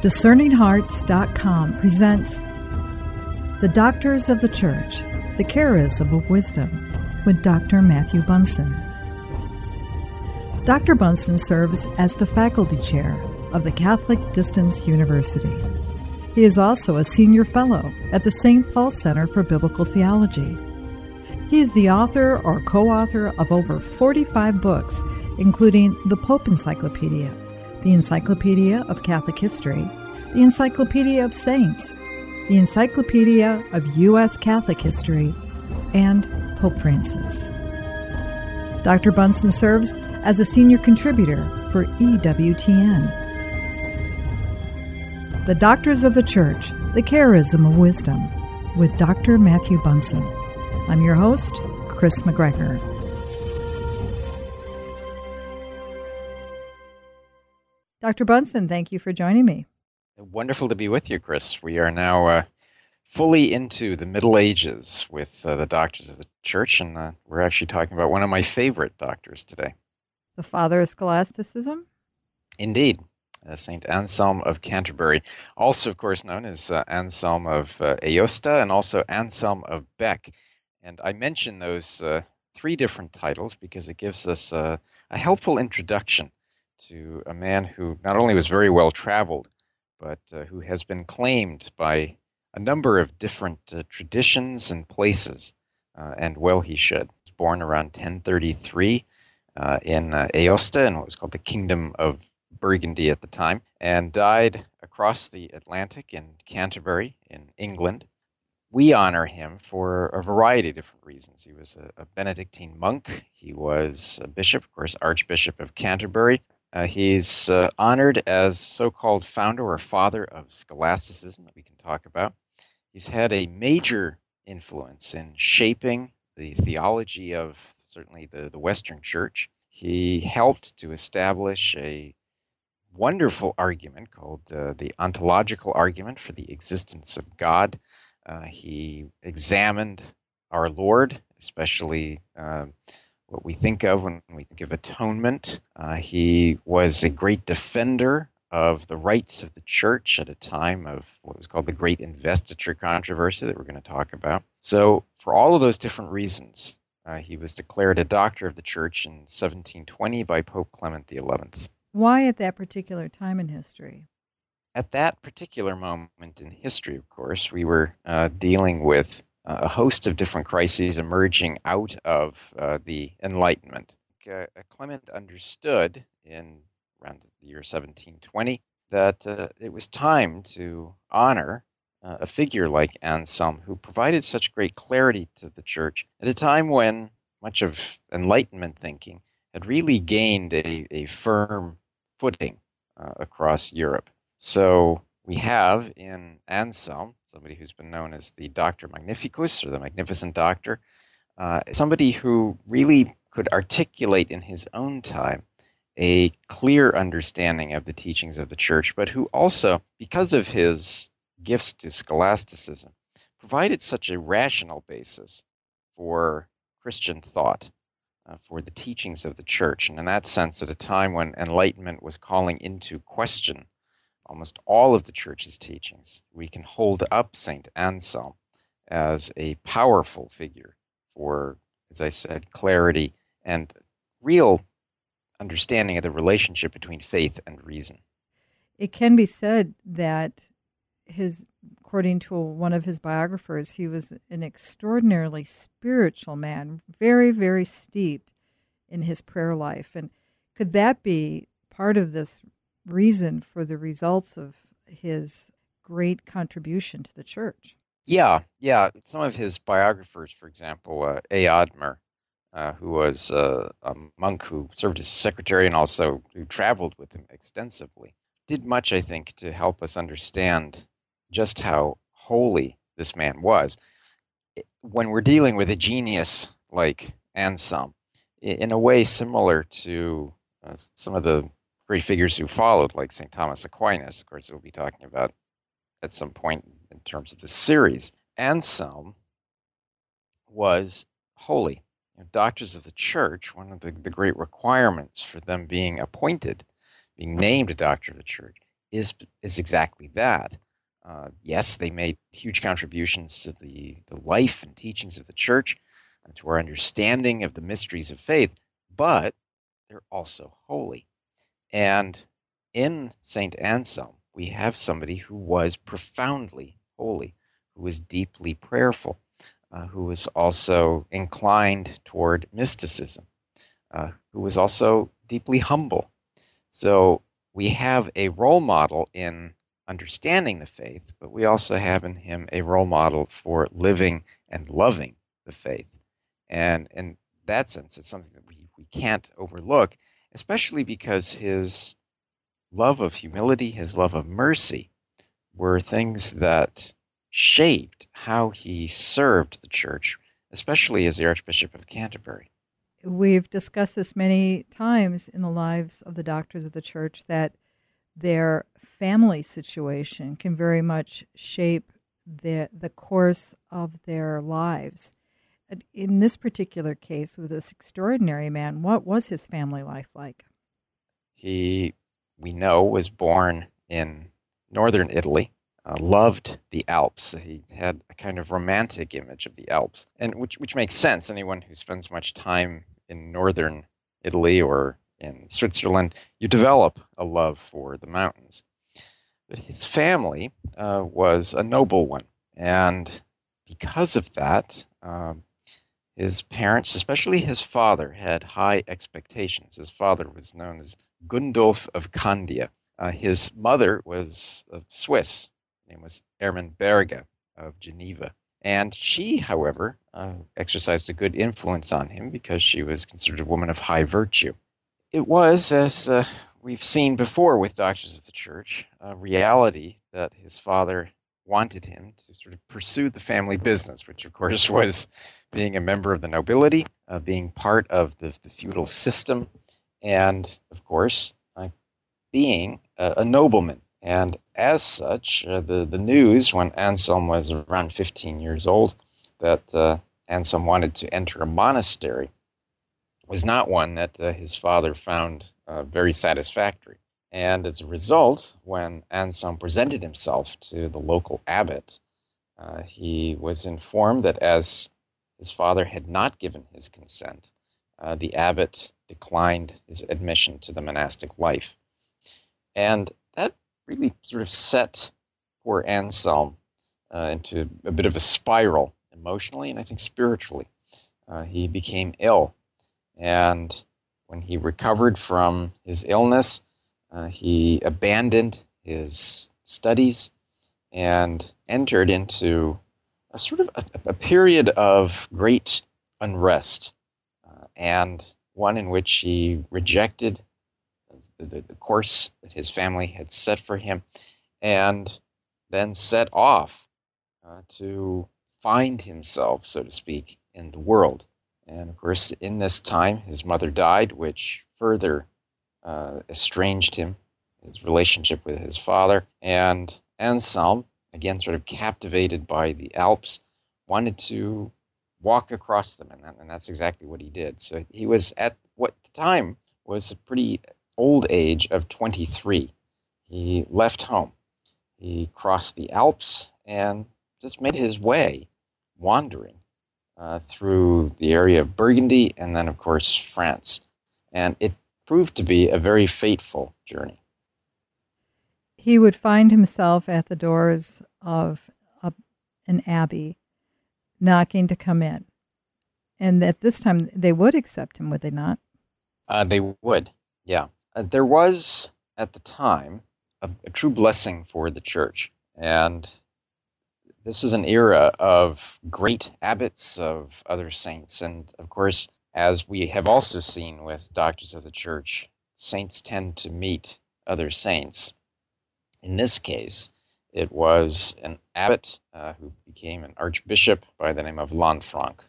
DiscerningHearts.com presents The Doctors of the Church, The Charism of Wisdom with Dr. Matthew Bunson. Dr. Bunson serves as the faculty chair of the Catholic Distance University. He is also a senior fellow at the St. Paul Center for Biblical Theology. He is the author or co author of over 45 books, including the Pope Encyclopedia, the Encyclopedia of Catholic History, the Encyclopedia of Saints, the Encyclopedia of U.S. Catholic History, and Pope Francis. Dr. Bunson serves as a senior contributor for EWTN. The Doctors of the Church, The Charism of Wisdom, with Dr. Matthew Bunson. I'm your host, Chris McGregor. Dr. Bunson, thank you for joining me. Wonderful to be with you, Chris. We are now uh, fully into the Middle Ages with uh, the Doctors of the Church, and uh, we're actually talking about one of my favorite doctors today. The father of scholasticism? Indeed. Uh, Saint Anselm of Canterbury, also, of course, known as uh, Anselm of uh, Aosta and also Anselm of Bec. And I mention those three different titles because it gives us a helpful introduction to a man who not only was very well traveled, but uh, who has been claimed by a number of different uh, traditions and places, uh, and well he should. He was born around 1033 uh, in uh, Aosta in what was called the Kingdom of Burgundy at the time, and died across the Atlantic in Canterbury in England. We honor him for a variety of different reasons. He was a, a Benedictine monk. He was a bishop, of course, Archbishop of Canterbury, uh, he's uh, honored as so-called founder or father of scholasticism that we can talk about. He's had a major influence in shaping the theology of certainly the, the Western Church. He helped to establish a wonderful argument called uh, the ontological argument for the existence of God. Uh, he examined our Lord, especially uh, what we think of when we think of atonement. Uh, he was a great defender of the rights of the church at a time of what was called the Great Investiture Controversy that we're going to talk about. So, for all of those different reasons, uh, he was declared a doctor of the church in 1720 by Pope Clement XI. Why at that particular time in history? At that particular moment in history, of course, we were uh, dealing with a host of different crises emerging out of uh, the Enlightenment. Uh, Clement understood in around the year 1720 that uh, it was time to honor uh, a figure like Anselm, who provided such great clarity to the church at a time when much of Enlightenment thinking had really gained a, a firm footing uh, across Europe. So we have in Anselm somebody who's been known as the Doctor Magnificus or the Magnificent Doctor, uh, somebody who really could articulate in his own time a clear understanding of the teachings of the church, but who also, because of his gifts to scholasticism, provided such a rational basis for Christian thought, uh, for the teachings of the church. And in that sense, at a time when enlightenment was calling into question almost all of the church's teachings, we can hold up St. Anselm as a powerful figure for, as I said, clarity and real understanding of the relationship between faith and reason. It can be said that his according to one of his biographers, he was an extraordinarily spiritual man, very, very steeped in his prayer life. And could that be part of this reason for the results of his great contribution to the church. Yeah, yeah. Some of his biographers, for example, uh, Eadmer, uh, who was uh, a monk who served as secretary and also who traveled with him extensively, did much, I think, to help us understand just how holy this man was. When we're dealing with a genius like Anselm, in a way similar to uh, some of the great figures who followed, like St. Thomas Aquinas, of course, we'll be talking about at some point in terms of the series. Anselm was holy. You know, doctors of the church, one of the, the great requirements for them being appointed, being named a doctor of the church, is is exactly that. Uh, yes, they made huge contributions to the, the life and teachings of the church, and to our understanding of the mysteries of faith, but they're also holy. And in St. Anselm, we have somebody who was profoundly holy, who was deeply prayerful, uh, who was also inclined toward mysticism, uh, who was also deeply humble. So we have a role model in understanding the faith, but we also have in him a role model for living and loving the faith. And in that sense, it's something that we, we can't overlook, especially because his love of humility, his love of mercy, were things that shaped how he served the church, especially as the Archbishop of Canterbury. We've discussed this many times in the lives of the doctors of the church that their family situation can very much shape the the course of their lives. In this particular case, with this extraordinary man, what was his family life like? He, we know, was born in northern Italy. Uh, loved the Alps. He had a kind of romantic image of the Alps, and which which makes sense. Anyone who spends much time in northern Italy or in Switzerland, you develop a love for the mountains. But his family uh, was a noble one, and because of that, um, his parents, especially his father, had high expectations. His father was known as Gundulf of Candia. Uh, his mother was of Swiss. Her name was Ermenberga of Geneva. And she, however, uh, exercised a good influence on him because she was considered a woman of high virtue it was, as uh, we've seen before with Doctors of the Church, a reality that his father wanted him to sort of pursue the family business, which of course was being a member of the nobility, uh, being part of the, the, feudal system, and of course, uh, being a, a, nobleman. And as such, uh, the, the news when Anselm was around 15 years old that uh, Anselm wanted to enter a monastery was not one that uh, his father found uh, very satisfactory. And as a result, when Anselm presented himself to the local abbot, uh, he was informed that as his father had not given his consent, uh, the abbot declined his admission to the monastic life. And that really sort of set poor Anselm uh, into a bit of a spiral emotionally and I think spiritually. Uh, he became ill and when he recovered from his illness, uh, he abandoned his studies and entered into a sort of a, a period of great unrest uh, and one in which he rejected the, the, the, course that his family had set for him and then set off uh, to find himself, so to speak, in the world. And of course, in this time, his mother died, which further uh, estranged him, his relationship with his father. And Anselm, again, sort of captivated by the Alps, wanted to walk across them, and, and that's exactly what he did. So he was at what the time was a pretty old age of 23. He left home. He crossed the Alps and just made his way wandering uh, through the area of Burgundy and then, of course, France. And it proved to be a very fateful journey. He would find himself at the doors of a, an abbey knocking to come in. And at this time, they would accept him, would they not? Uh, they would, yeah. Uh, there was, at the time, a, a true blessing for the church. And this was an era of great abbots of other saints. And of course, as we have also seen with doctors of the church, saints tend to meet other saints. In this case, it was an abbot uh, who became an archbishop by the name of Lanfranc,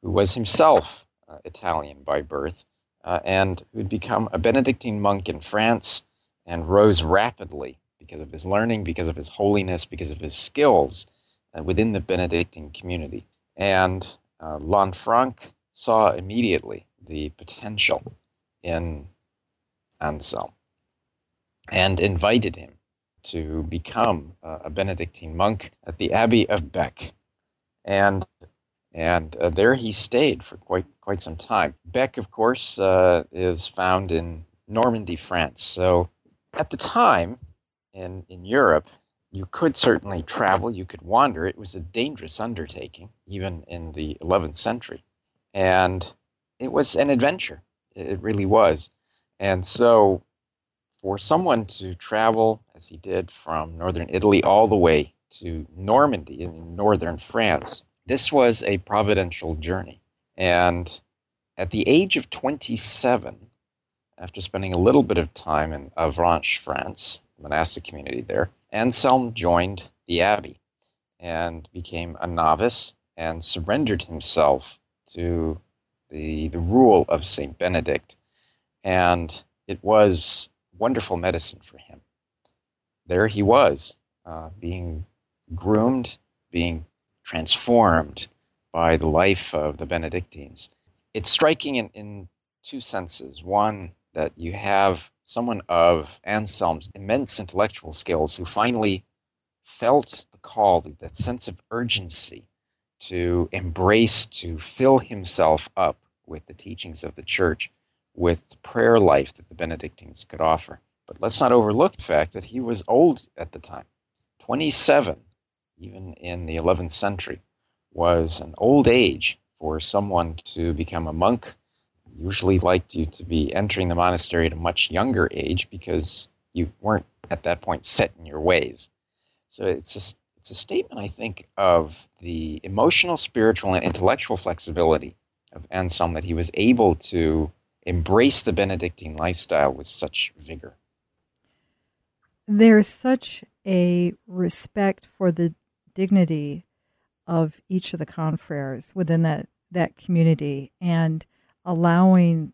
who was himself uh, Italian by birth uh, and who had become a Benedictine monk in France and rose rapidly because of his learning, because of his holiness, because of his skills uh, within the Benedictine community. And uh, Lanfranc saw immediately the potential in Anselm and invited him to become a Benedictine monk at the Abbey of Bec. And and uh, there he stayed for quite quite some time. Bec, of course, uh, is found in Normandy, France. So at the time in in Europe, you could certainly travel, you could wander. It was a dangerous undertaking, even in the 11th century, and it was an adventure. It really was. And so, for someone to travel as he did from northern Italy all the way to Normandy in northern France this was a providential journey. And at the age of 27, after spending a little bit of time in Avranches, France, monastic community there, Anselm joined the abbey and became a novice and surrendered himself to the, the rule of St. Benedict. And it was wonderful medicine for him. There he was, uh, being groomed, being transformed by the life of the Benedictines. It's striking in, in two senses. One, that you have someone of Anselm's immense intellectual skills who finally felt the call, that sense of urgency to embrace, to fill himself up with the teachings of the church, with prayer life that the Benedictines could offer. But let's not overlook the fact that he was old at the time 27 even in the 11th century, was an old age for someone to become a monk. Usually liked you to be entering the monastery at a much younger age because you weren't at that point set in your ways. So it's a, it's a statement, I think, of the emotional, spiritual, and intellectual flexibility of Anselm that he was able to embrace the Benedictine lifestyle with such vigor. There's such a respect for the dignity of each of the confreres within that, that community and allowing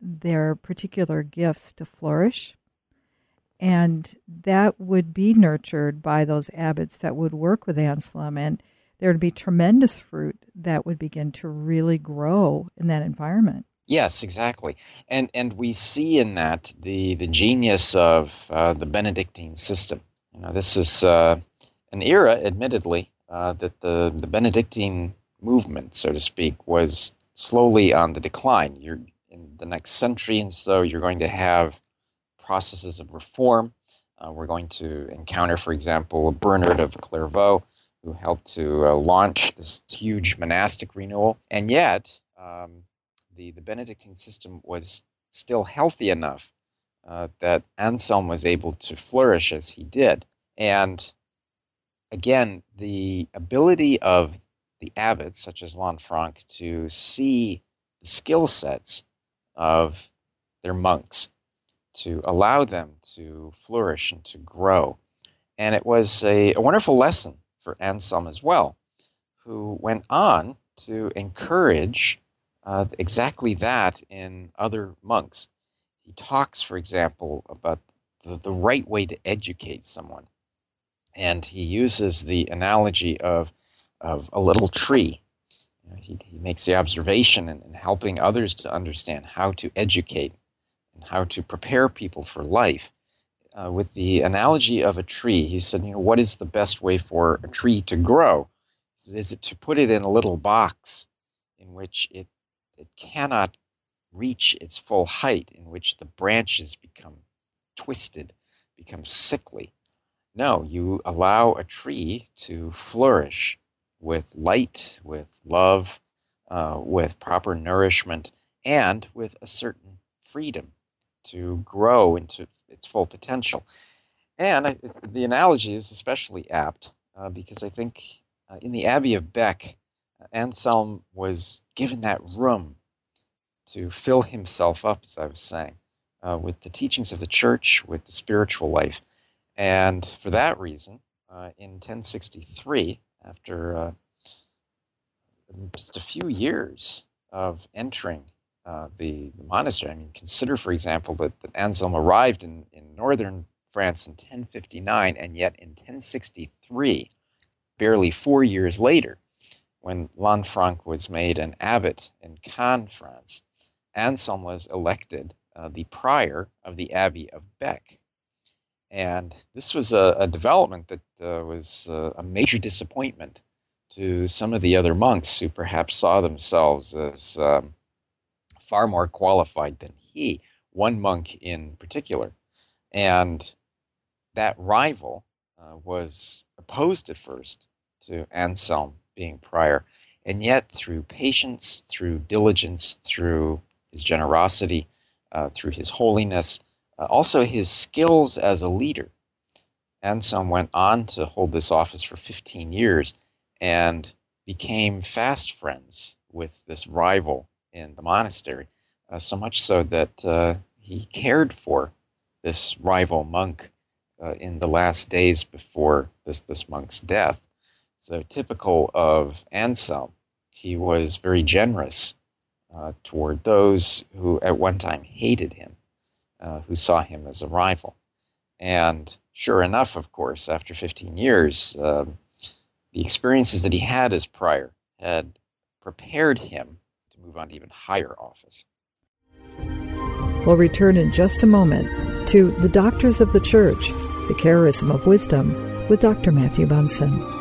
their particular gifts to flourish. And that would be nurtured by those abbots that would work with Anselm. And there would be tremendous fruit that would begin to really grow in that environment. Yes, exactly, and and we see in that the the genius of uh, the Benedictine system. You know, this is uh, an era, admittedly, uh, that the, the Benedictine movement, so to speak, was slowly on the decline. You're in the next century, and so you're going to have processes of reform. Uh, we're going to encounter, for example, Bernard of Clairvaux, who helped to uh, launch this huge monastic renewal. And yet, um, the, the Benedictine system was still healthy enough uh, that Anselm was able to flourish as he did. And again, the ability of the abbots, such as Lanfranc, to see the skill sets of their monks, to allow them to flourish and to grow. And it was a, a wonderful lesson for Anselm as well, who went on to encourage uh, exactly that in other monks. He talks, for example, about the, the right way to educate someone and he uses the analogy of of a little tree. You know, he, he makes the observation in helping others to understand how to educate and how to prepare people for life. Uh, with the analogy of a tree, he said, you know, what is the best way for a tree to grow? Is it to put it in a little box in which it it cannot reach its full height, in which the branches become twisted, become sickly, no, you allow a tree to flourish with light, with love, uh, with proper nourishment, and with a certain freedom to grow into its full potential. And I, the analogy is especially apt uh, because I think uh, in the Abbey of Bec, Anselm was given that room to fill himself up, as I was saying, uh, with the teachings of the church, with the spiritual life. And for that reason, uh, in 1063, after uh, just a few years of entering uh, the, the, monastery, I mean, consider, for example, that, that Anselm arrived in, in northern France in 1059, and yet in 1063, barely four years later, when Lanfranc was made an abbot in Caen, France, Anselm was elected uh, the prior of the Abbey of Bec. And this was a, a development that uh, was uh, a major disappointment to some of the other monks who perhaps saw themselves as um, far more qualified than he, one monk in particular. And that rival uh, was opposed at first to Anselm being prior. And yet, through patience, through diligence, through his generosity, uh, through his holiness, uh, also his skills as a leader, Anselm went on to hold this office for 15 years and became fast friends with this rival in the monastery, uh, so much so that uh, he cared for this rival monk uh, in the last days before this, this monk's death. So, typical of Anselm, he was very generous uh, toward those who at one time hated him, uh, who saw him as a rival. And sure enough, of course, after 15 years, um, the experiences that he had as prior had prepared him to move on to even higher office. We'll return in just a moment to The Doctors of the Church, the Charism of Wisdom, with Dr. Matthew Bunson.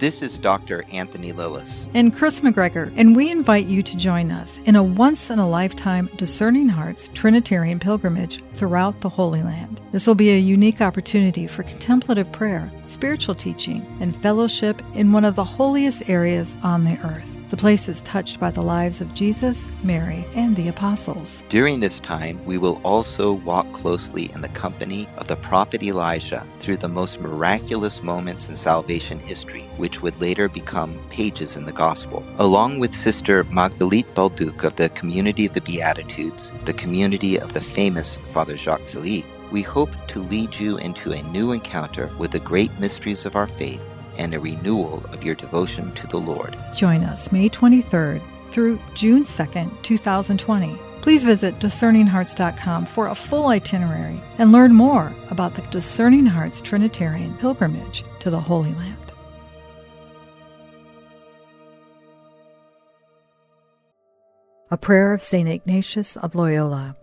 This is Dr. Anthony Lilles. And Chris McGregor, and we invite you to join us in a once in a lifetime Discerning Hearts Trinitarian pilgrimage throughout the Holy Land. This will be a unique opportunity for contemplative prayer, spiritual teaching, and fellowship in one of the holiest areas on the earth. The place is touched by the lives of Jesus, Mary, and the apostles. During this time, we will also walk closely in the company of the prophet Elijah through the most miraculous moments in salvation history, which would later become pages in the gospel. Along with Sister Magdalite Balduc of the Community of the Beatitudes, the community of the famous Father Jacques Philippe, we hope to lead you into a new encounter with the great mysteries of our faith and a renewal of your devotion to the Lord. Join us May 23rd through June 2nd, 2020. Please visit discerninghearts.com for a full itinerary and learn more about the Discerning Hearts Trinitarian pilgrimage to the Holy Land. A prayer of St. Ignatius of Loyola.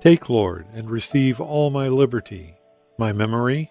Take, Lord, and receive all my liberty, my memory,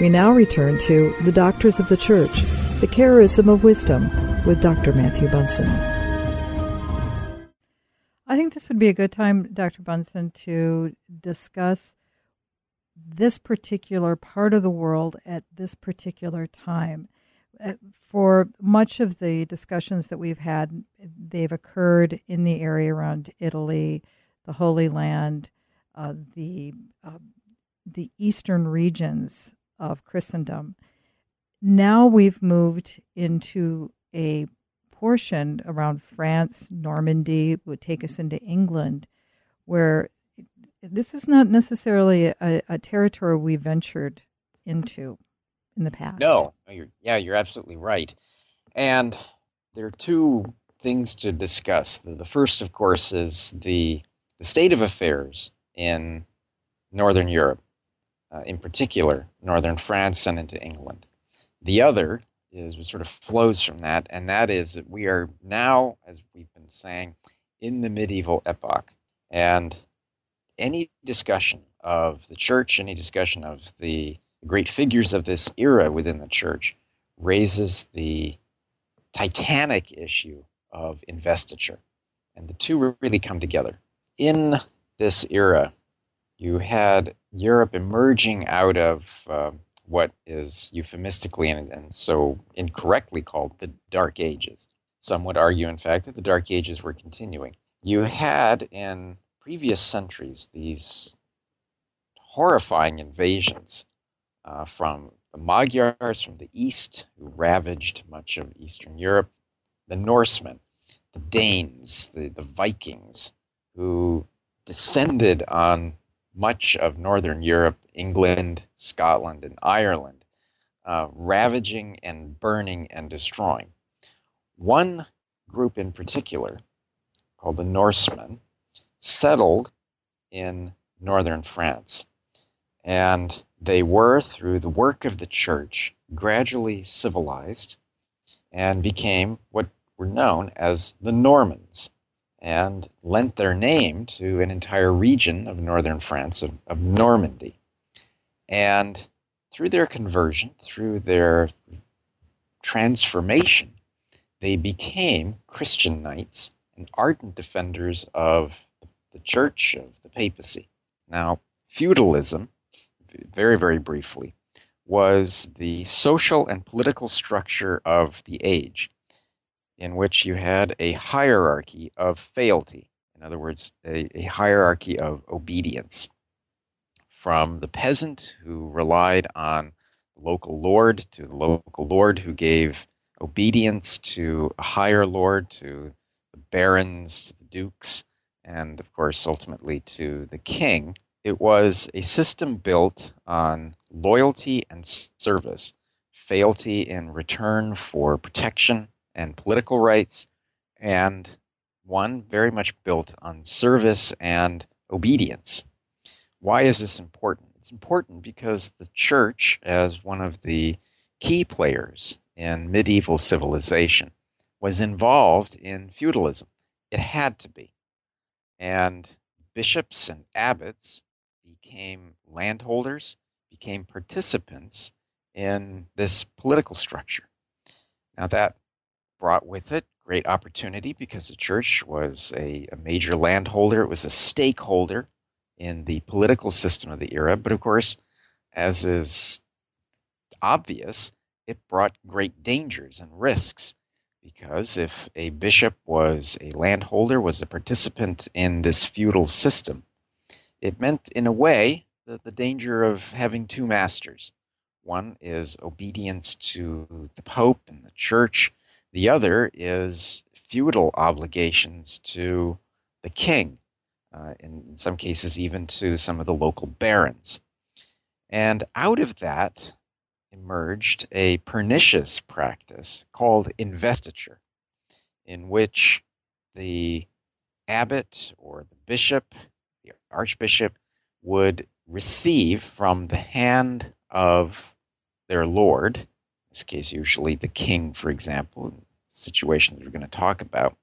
We now return to The Doctors of the Church, the Charism of Wisdom, with Dr. Matthew Bunson. I think this would be a good time, Dr. Bunson, to discuss this particular part of the world at this particular time. Uh, for much of the discussions that we've had, they've occurred in the area around Italy, the Holy Land, uh, the uh, the eastern regions of Christendom. Now we've moved into a portion around France, Normandy, would take us into England, where this is not necessarily a, a territory we ventured into in the past. No, you're, yeah, you're absolutely right. And there are two things to discuss. The, the first, of course, is the, the state of affairs in Northern Europe uh, in particular, northern France and into England. The other is sort of flows from that, and that is that we are now, as we've been saying, in the medieval epoch. And any discussion of the church, any discussion of the great figures of this era within the church, raises the titanic issue of investiture. And the two really come together. In this era, you had Europe emerging out of uh, what is euphemistically and, and so incorrectly called the Dark Ages. Some would argue, in fact, that the Dark Ages were continuing. You had in previous centuries these horrifying invasions uh, from the Magyars from the east, who ravaged much of Eastern Europe, the Norsemen, the Danes, the, the Vikings, who descended on much of Northern Europe, England, Scotland, and Ireland, uh, ravaging and burning and destroying. One group in particular, called the Norsemen, settled in northern France. And they were, through the work of the church, gradually civilized and became what were known as the Normans and lent their name to an entire region of northern France, of, of Normandy. And through their conversion, through their transformation, they became Christian knights and ardent defenders of the church, of the papacy. Now, feudalism very, very briefly, was the social and political structure of the age, in which you had a hierarchy of fealty. In other words, a, a hierarchy of obedience. From the peasant who relied on the local lord to the local lord who gave obedience to a higher lord, to the barons, to the dukes, and of course, ultimately to the king it was a system built on loyalty and service, fealty in return for protection and political rights, and one very much built on service and obedience. Why is this important? It's important because the church, as one of the key players in medieval civilization, was involved in feudalism. It had to be. And bishops and abbots became landholders, became participants in this political structure. Now, that brought with it great opportunity because the church was a, a, major landholder, it was a stakeholder in the political system of the era. But of course, as is obvious, it brought great dangers and risks because if a bishop was a landholder, was a participant in this feudal system, it meant, in a way, the, the danger of having two masters. One is obedience to the Pope and the Church, the other is feudal obligations to the king, uh, in, in some cases, even to some of the local barons. And out of that emerged a pernicious practice called investiture, in which the abbot or the bishop the archbishop would receive from the hand of their lord, this case, usually the king, for example, situations we're going to talk about,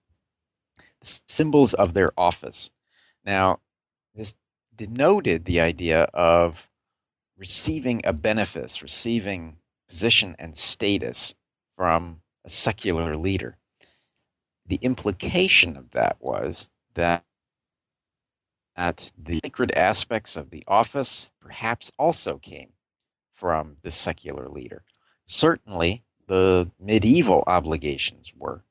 symbols of their office. Now, this denoted the idea of receiving a benefice, receiving position and status from a secular leader. The implication of that was that at the sacred aspects of the office perhaps also came from the secular leader. Certainly, the medieval obligations were.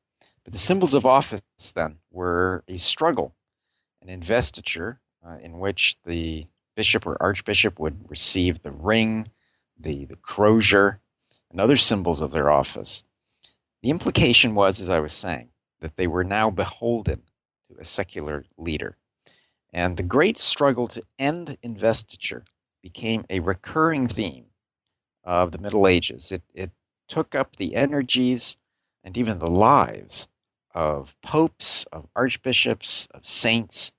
But the symbols of office then were a struggle, an investiture uh, in which the bishop or archbishop would receive the ring, the, the crozier, and other symbols of their office. The implication was, as I was saying, that they were now beholden to a secular leader. And the great struggle to end investiture became a recurring theme of the Middle Ages. It, it took up the energies and even the lives of popes, of archbishops, of saints,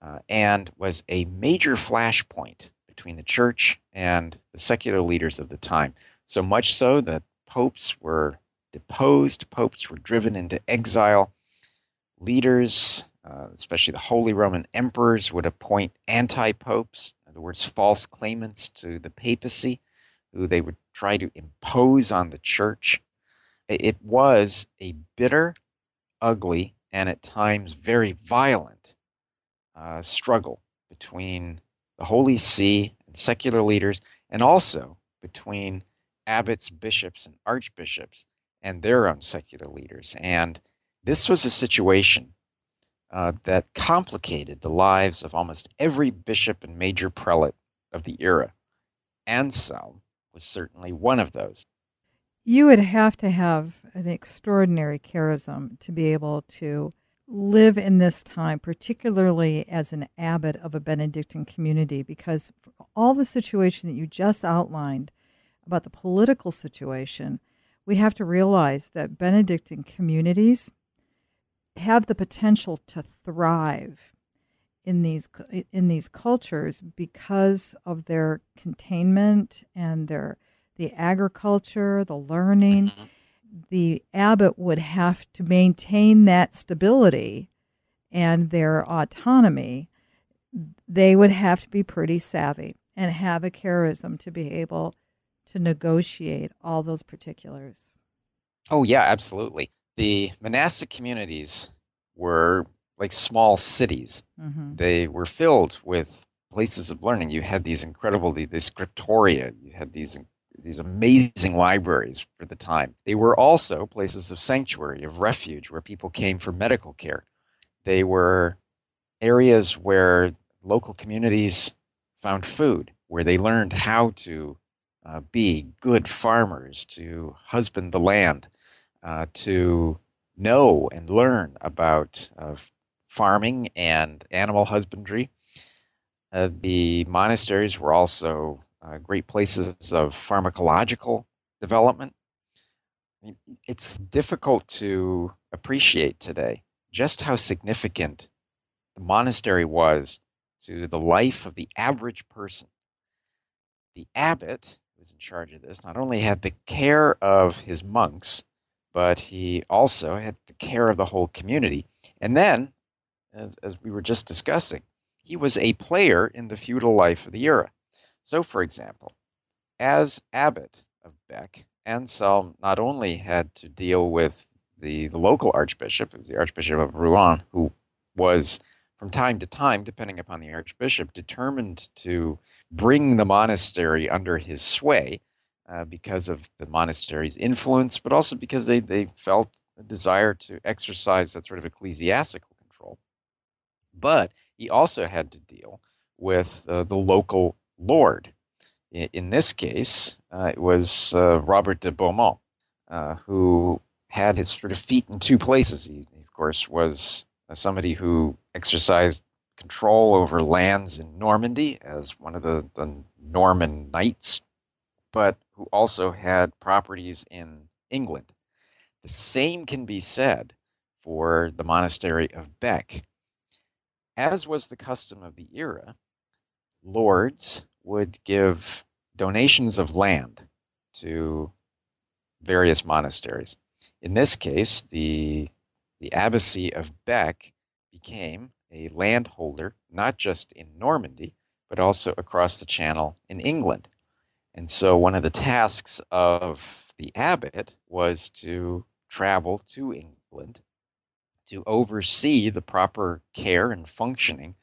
uh, and was a major flashpoint between the church and the secular leaders of the time. So much so that popes were deposed, popes were driven into exile. Leaders, uh, especially the Holy Roman emperors, would appoint anti popes, in other words, false claimants to the papacy, who they would try to impose on the church. It was a bitter, ugly, and at times very violent uh, struggle between the Holy See and secular leaders, and also between abbots, bishops, and archbishops and their own secular leaders. And this was a situation uh, that complicated the lives of almost every bishop and major prelate of the era. Anselm was certainly one of those. You would have to have an extraordinary charism to be able to live in this time, particularly as an abbot of a Benedictine community, because all the situation that you just outlined about the political situation, we have to realize that Benedictine communities have the potential to thrive in these in these cultures because of their containment and their the agriculture, the learning. Mm-hmm. The abbot would have to maintain that stability and their autonomy. They would have to be pretty savvy and have a charism to be able to negotiate all those particulars. Oh, yeah, absolutely. The monastic communities were like small cities. Mm-hmm. They were filled with places of learning. You had these incredible, the, the scriptoria, you had these these amazing libraries for the time. They were also places of sanctuary, of refuge, where people came for medical care. They were areas where local communities found food, where they learned how to uh, be good farmers, to husband the land, uh, to know and learn about uh, farming and animal husbandry. Uh, the monasteries were also uh, great places of pharmacological development. It's difficult to appreciate today just how significant the monastery was to the life of the average person. The abbot who was in charge of this not only had the care of his monks, but he also had the care of the whole community. And then, as, as we were just discussing, he was a player in the feudal life of the era. So, for example, as abbot of Bec, Anselm not only had to deal with the, the local archbishop, the Archbishop of Rouen, who was from time to time, depending upon the archbishop, determined to bring the monastery under his sway uh, because of the monastery's influence, but also because they, they felt a desire to exercise that sort of ecclesiastical. But he also had to deal with uh, the local lord. In, in this case, uh, it was uh, Robert de Beaumont, uh, who had his sort of feet in two places. He, of course, was somebody who exercised control over lands in Normandy as one of the, the Norman knights, but who also had properties in England. The same can be said for the monastery of Bec. As was the custom of the era, lords would give donations of land to various monasteries. In this case, the the abbacy of Bec became a landholder not just in Normandy, but also across the channel in England. And so one of the tasks of the abbot was to travel to England to oversee the proper care and functioning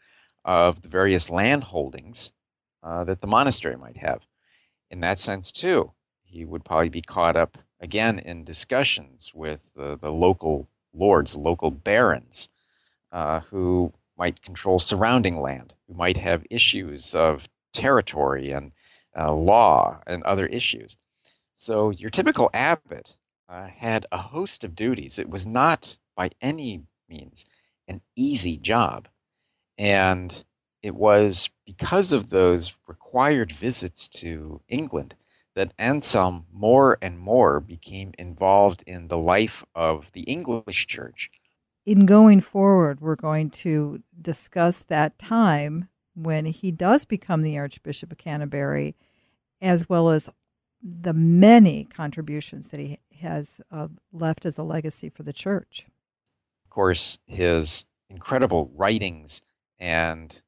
of the various land holdings uh, that the monastery might have. In that sense, too, he would probably be caught up again in discussions with the local lords, local barons, uh, who might control surrounding land, who might have issues of territory and uh, law and other issues. So your typical abbot uh, had a host of duties. It was not by any means an easy job. And it was because of those required visits to England that Anselm more and more became involved in the life of the English church. In going forward, we're going to discuss that time when he does become the Archbishop of Canterbury, as well as the many contributions that he has uh, left as a legacy for the church. Of course, his incredible writings and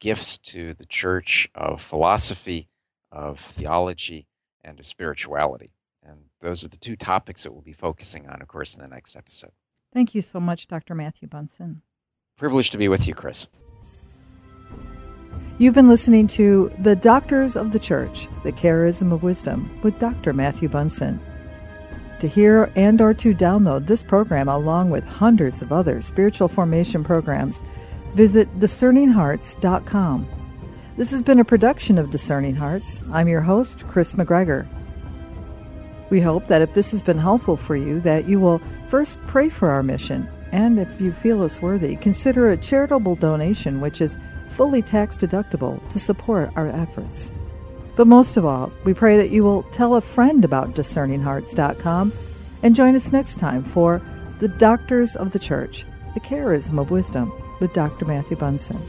gifts to the church of philosophy, of theology, and of spirituality. And those are the two topics that we'll be focusing on, of course, in the next episode. Thank you so much, Dr. Matthew Bunson. Privileged to be with you, Kris. You've been listening to The Doctors of the Church, The Charism of Wisdom with Dr. Matthew Bunson. To hear and or to download this program along with hundreds of other spiritual formation programs, visit discerninghearts.com. This has been a production of Discerning Hearts. I'm your host, Kris McGregor. We hope that if this has been helpful for you, that you will first pray for our mission, and if you feel us worthy, consider a charitable donation which is fully tax deductible to support our efforts. But most of all, we pray that you will tell a friend about discerninghearts.com and join us next time for The Doctors of the Church, the Charism of Wisdom with Dr. Matthew Bunson.